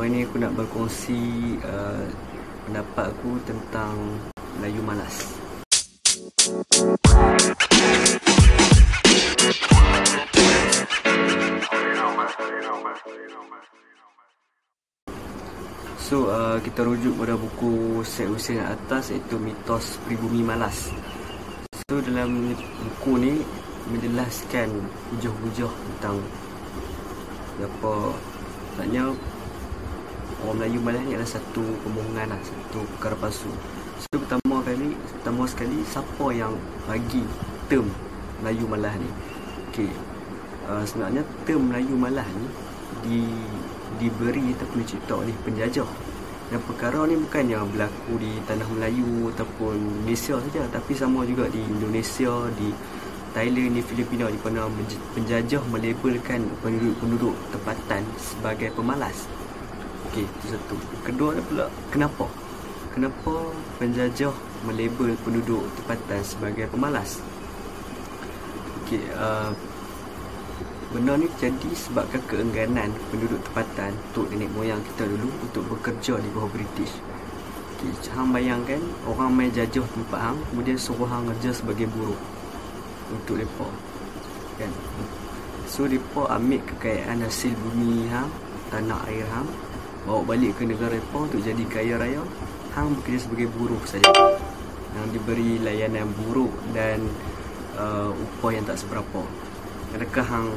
Hari ni aku nak berkongsi uh, pendapat aku tentang Melayu malas. So uh, kita rujuk pada buku Syed Hussein atas iaitu mitos pribumi malas. So dalam buku ni menjelaskan hujah-hujah tentang apa maknanya orang Melayu malas ni adalah satu kebohongan lah, satu perkara palsu. So pertama kali, pertama sekali siapa yang bagi term Melayu malas ni? Okey. Uh, sebenarnya term Melayu malas ni di diberi ataupun dicipta oleh penjajah dan perkara ni bukannya berlaku di tanah Melayu ataupun Malaysia saja tapi sama juga di Indonesia di Thailand di Filipina di mana penjajah melabelkan penduduk-penduduk tempatan sebagai pemalas okey itu satu kedua pula kenapa kenapa penjajah melabel penduduk tempatan sebagai pemalas okey uh, Benda ni terjadi sebabkan keengganan penduduk tempatan untuk nenek moyang kita dulu untuk bekerja di bawah British. Okay, hang bayangkan orang main jajah tempat hang kemudian suruh hang kerja sebagai buruh untuk depa. Kan? So depa ambil kekayaan hasil bumi hang, tanah air hang, bawa balik ke negara depa untuk jadi kaya raya. Hang bekerja sebagai buruh saja. Yang diberi layanan buruk dan uh, upah yang tak seberapa. Adakah hang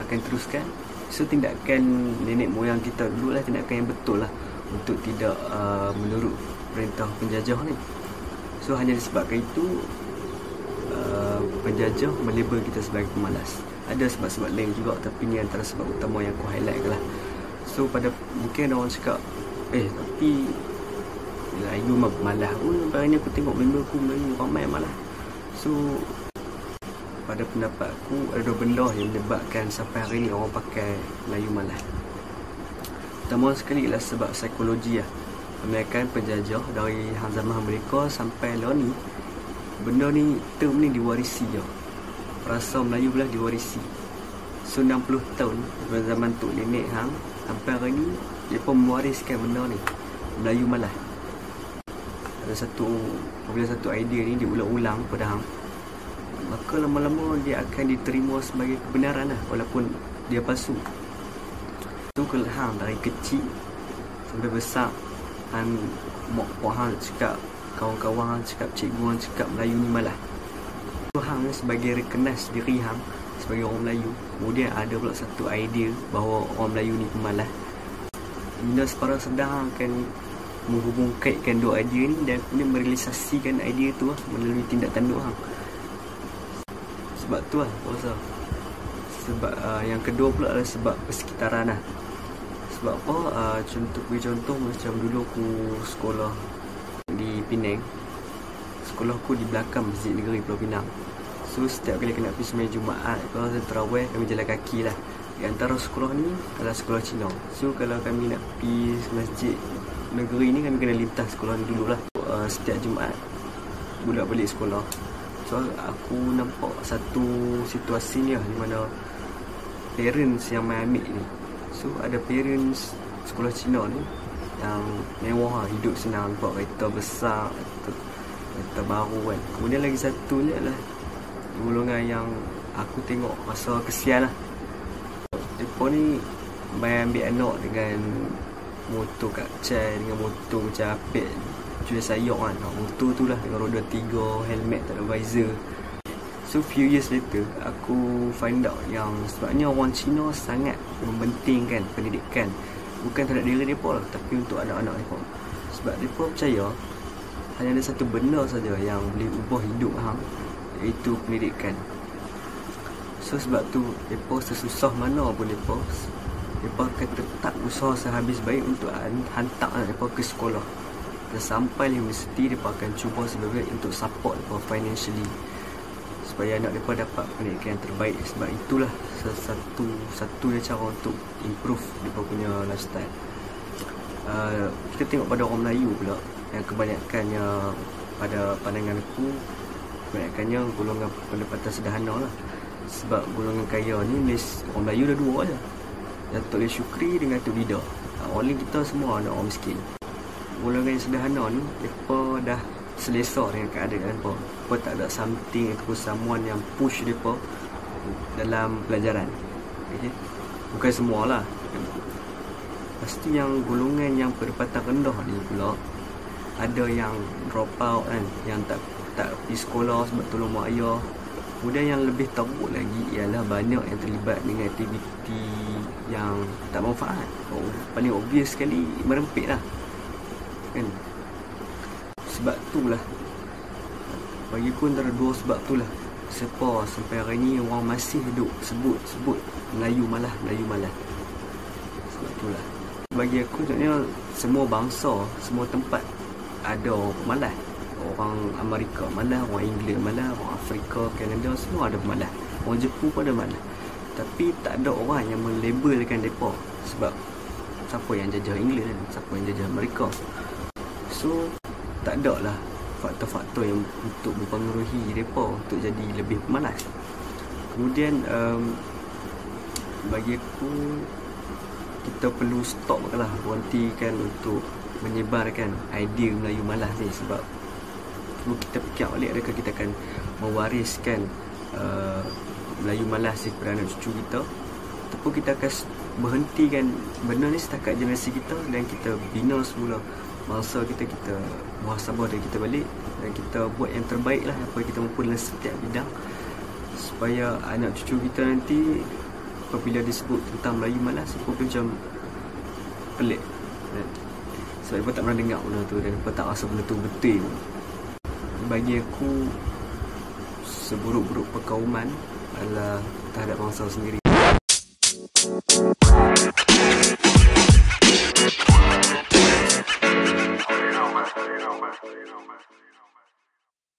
akan teruskan so tindakan nenek moyang kita dulu lah tindakan yang betul lah untuk tidak uh, menurut perintah penjajah ni so hanya disebabkan itu uh, penjajah melabel kita sebagai pemalas ada sebab-sebab lain juga tapi ni antara sebab utama yang aku highlight lah so pada mungkin ada orang cakap eh tapi Melayu malah pun Barang ni aku tengok member aku Melayu ramai malah So pada pendapat aku ada dua benda yang menyebabkan sampai hari ni orang pakai Melayu malas. Pertama sekali ialah sebab psikologi lah. Kebanyakan penjajah dari zaman mereka sampai lah ni benda ni term ni diwarisi je. Rasa Melayu belah diwarisi. So 60 tahun pada zaman tu nenek hang sampai hari ni dia pun mewariskan benda ni. Melayu malas. Ada satu apabila satu idea ni diulang-ulang pada hang maka lama-lama dia akan diterima sebagai kebenaran lah walaupun dia palsu tu kalau hang dari kecil sampai besar han mak hang cakap kawan-kawan hang cakap cikgu hang cakap Melayu ni malah tu hang sebagai recognize diri hang sebagai orang Melayu. Kemudian ada pula satu idea bahawa orang Melayu ni pemalas bila separa sedar hang akan menghubungkan dua idea ni dan kemudian merealisasikan idea tu lah melalui tindak tanduk hang sebab tu lah rasa? Sebab uh, yang kedua pula adalah sebab persekitaran lah. Sebab apa? Uh, contoh beri contoh macam dulu aku sekolah di Penang. Sekolah aku di belakang Masjid Negeri Pulau Pinang so setiap kali kena pergi semai Jumaat kalau saya terawih kami jalan kaki lah. Di antara sekolah ni adalah sekolah Cina so kalau kami nak pergi Masjid Negeri ni kami kena lintas sekolah ni dulu lah. Uh, setiap Jumaat budak balik sekolah. So aku nampak satu situasi ni lah Di mana Parents yang main ambil ni. So ada parents Sekolah Cina ni Yang mewah lah Hidup senang Nampak kereta besar Kereta, baru kan. Kemudian lagi satu ni adalah Golongan yang Aku tengok Masa kesian lah. Mereka ni Main ambil anak dengan Motor kat Chai Dengan motor macam apik jual sayok kan. Motor tu lah dengan roda tiga Helmet tak ada visor. So few years later Aku find out yang Sebabnya orang Cina sangat Mempentingkan pendidikan. Bukan terhadap diri mereka lah Tapi untuk anak-anak mereka. Sebab mereka percaya Hanya ada satu benda saja Yang boleh ubah hidup hang Iaitu pendidikan. So sebab tu Mereka sesusah mana pun mereka Mereka akan tetap usaha sehabis baik Untuk hantar anak mereka ke sekolah. Dan sampai universiti dia akan cuba sebagai untuk support mereka financially supaya anak mereka dapat pendidikan yang terbaik. Sebab itulah satu satu cara untuk improve mereka punya lifestyle. Uh, kita tengok pada orang Melayu pula yang kebanyakannya pada pandangan aku kebanyakannya golongan pendapatan sederhana lah. Sebab golongan kaya ni orang Melayu dah dua je. Datuk Lee Syukri dengan Datuk Lida. Awalnya kita semua anak orang miskin. Golongan yang sederhana ni Mereka dah selesa dengan keadaan mereka. Mereka tak ada something ataupun someone yang push mereka Dalam pelajaran. Okay? Bukan semua lah. Pasti yang golongan yang pendapatan rendah ni pula Ada yang drop out kan Yang tak tak pergi sekolah sebab tolong mak ayah Kemudian yang lebih teruk lagi ialah banyak yang terlibat dengan aktiviti yang tak manfaat. Oh, paling obvious sekali merempit lah. Kan? Sebab tu lah. Bagi aku antara dua sebab tu lah. Sepa sampai hari ni orang masih duduk sebut-sebut Melayu malah, Melayu malah. Sebab tu lah. Bagi aku sebenarnya semua bangsa, semua tempat ada pemalas orang Amerika malah, orang Inggeris malah, orang Afrika, Kanada semua ada malah. Orang Jepun pun ada malah. Tapi tak ada orang yang melabelkan mereka sebab siapa yang jajah Inggeris kan, siapa yang jajah Amerika. So, tak ada lah faktor-faktor yang untuk mempengaruhi mereka untuk jadi lebih pemalas. Kemudian, um, bagi aku, kita perlu stop lah berhentikan untuk menyebarkan idea Melayu malas ni sebab perlu kita fikir balik adakah kita akan mewariskan uh, Melayu malas kepada anak cucu kita. Ataupun kita akan berhentikan benda ni setakat generasi kita dan kita bina semula masa kita kita muhasabah dari kita balik dan kita buat yang terbaik lah apa kita mampu dalam setiap bidang. Supaya anak cucu kita nanti apabila disebut tentang Melayu malas itu macam pelik. Sebab mereka tak pernah dengar benda tu dan mereka tak rasa benda tu betul bagi aku seburuk-buruk perkauman adalah terhadap bangsa sendiri.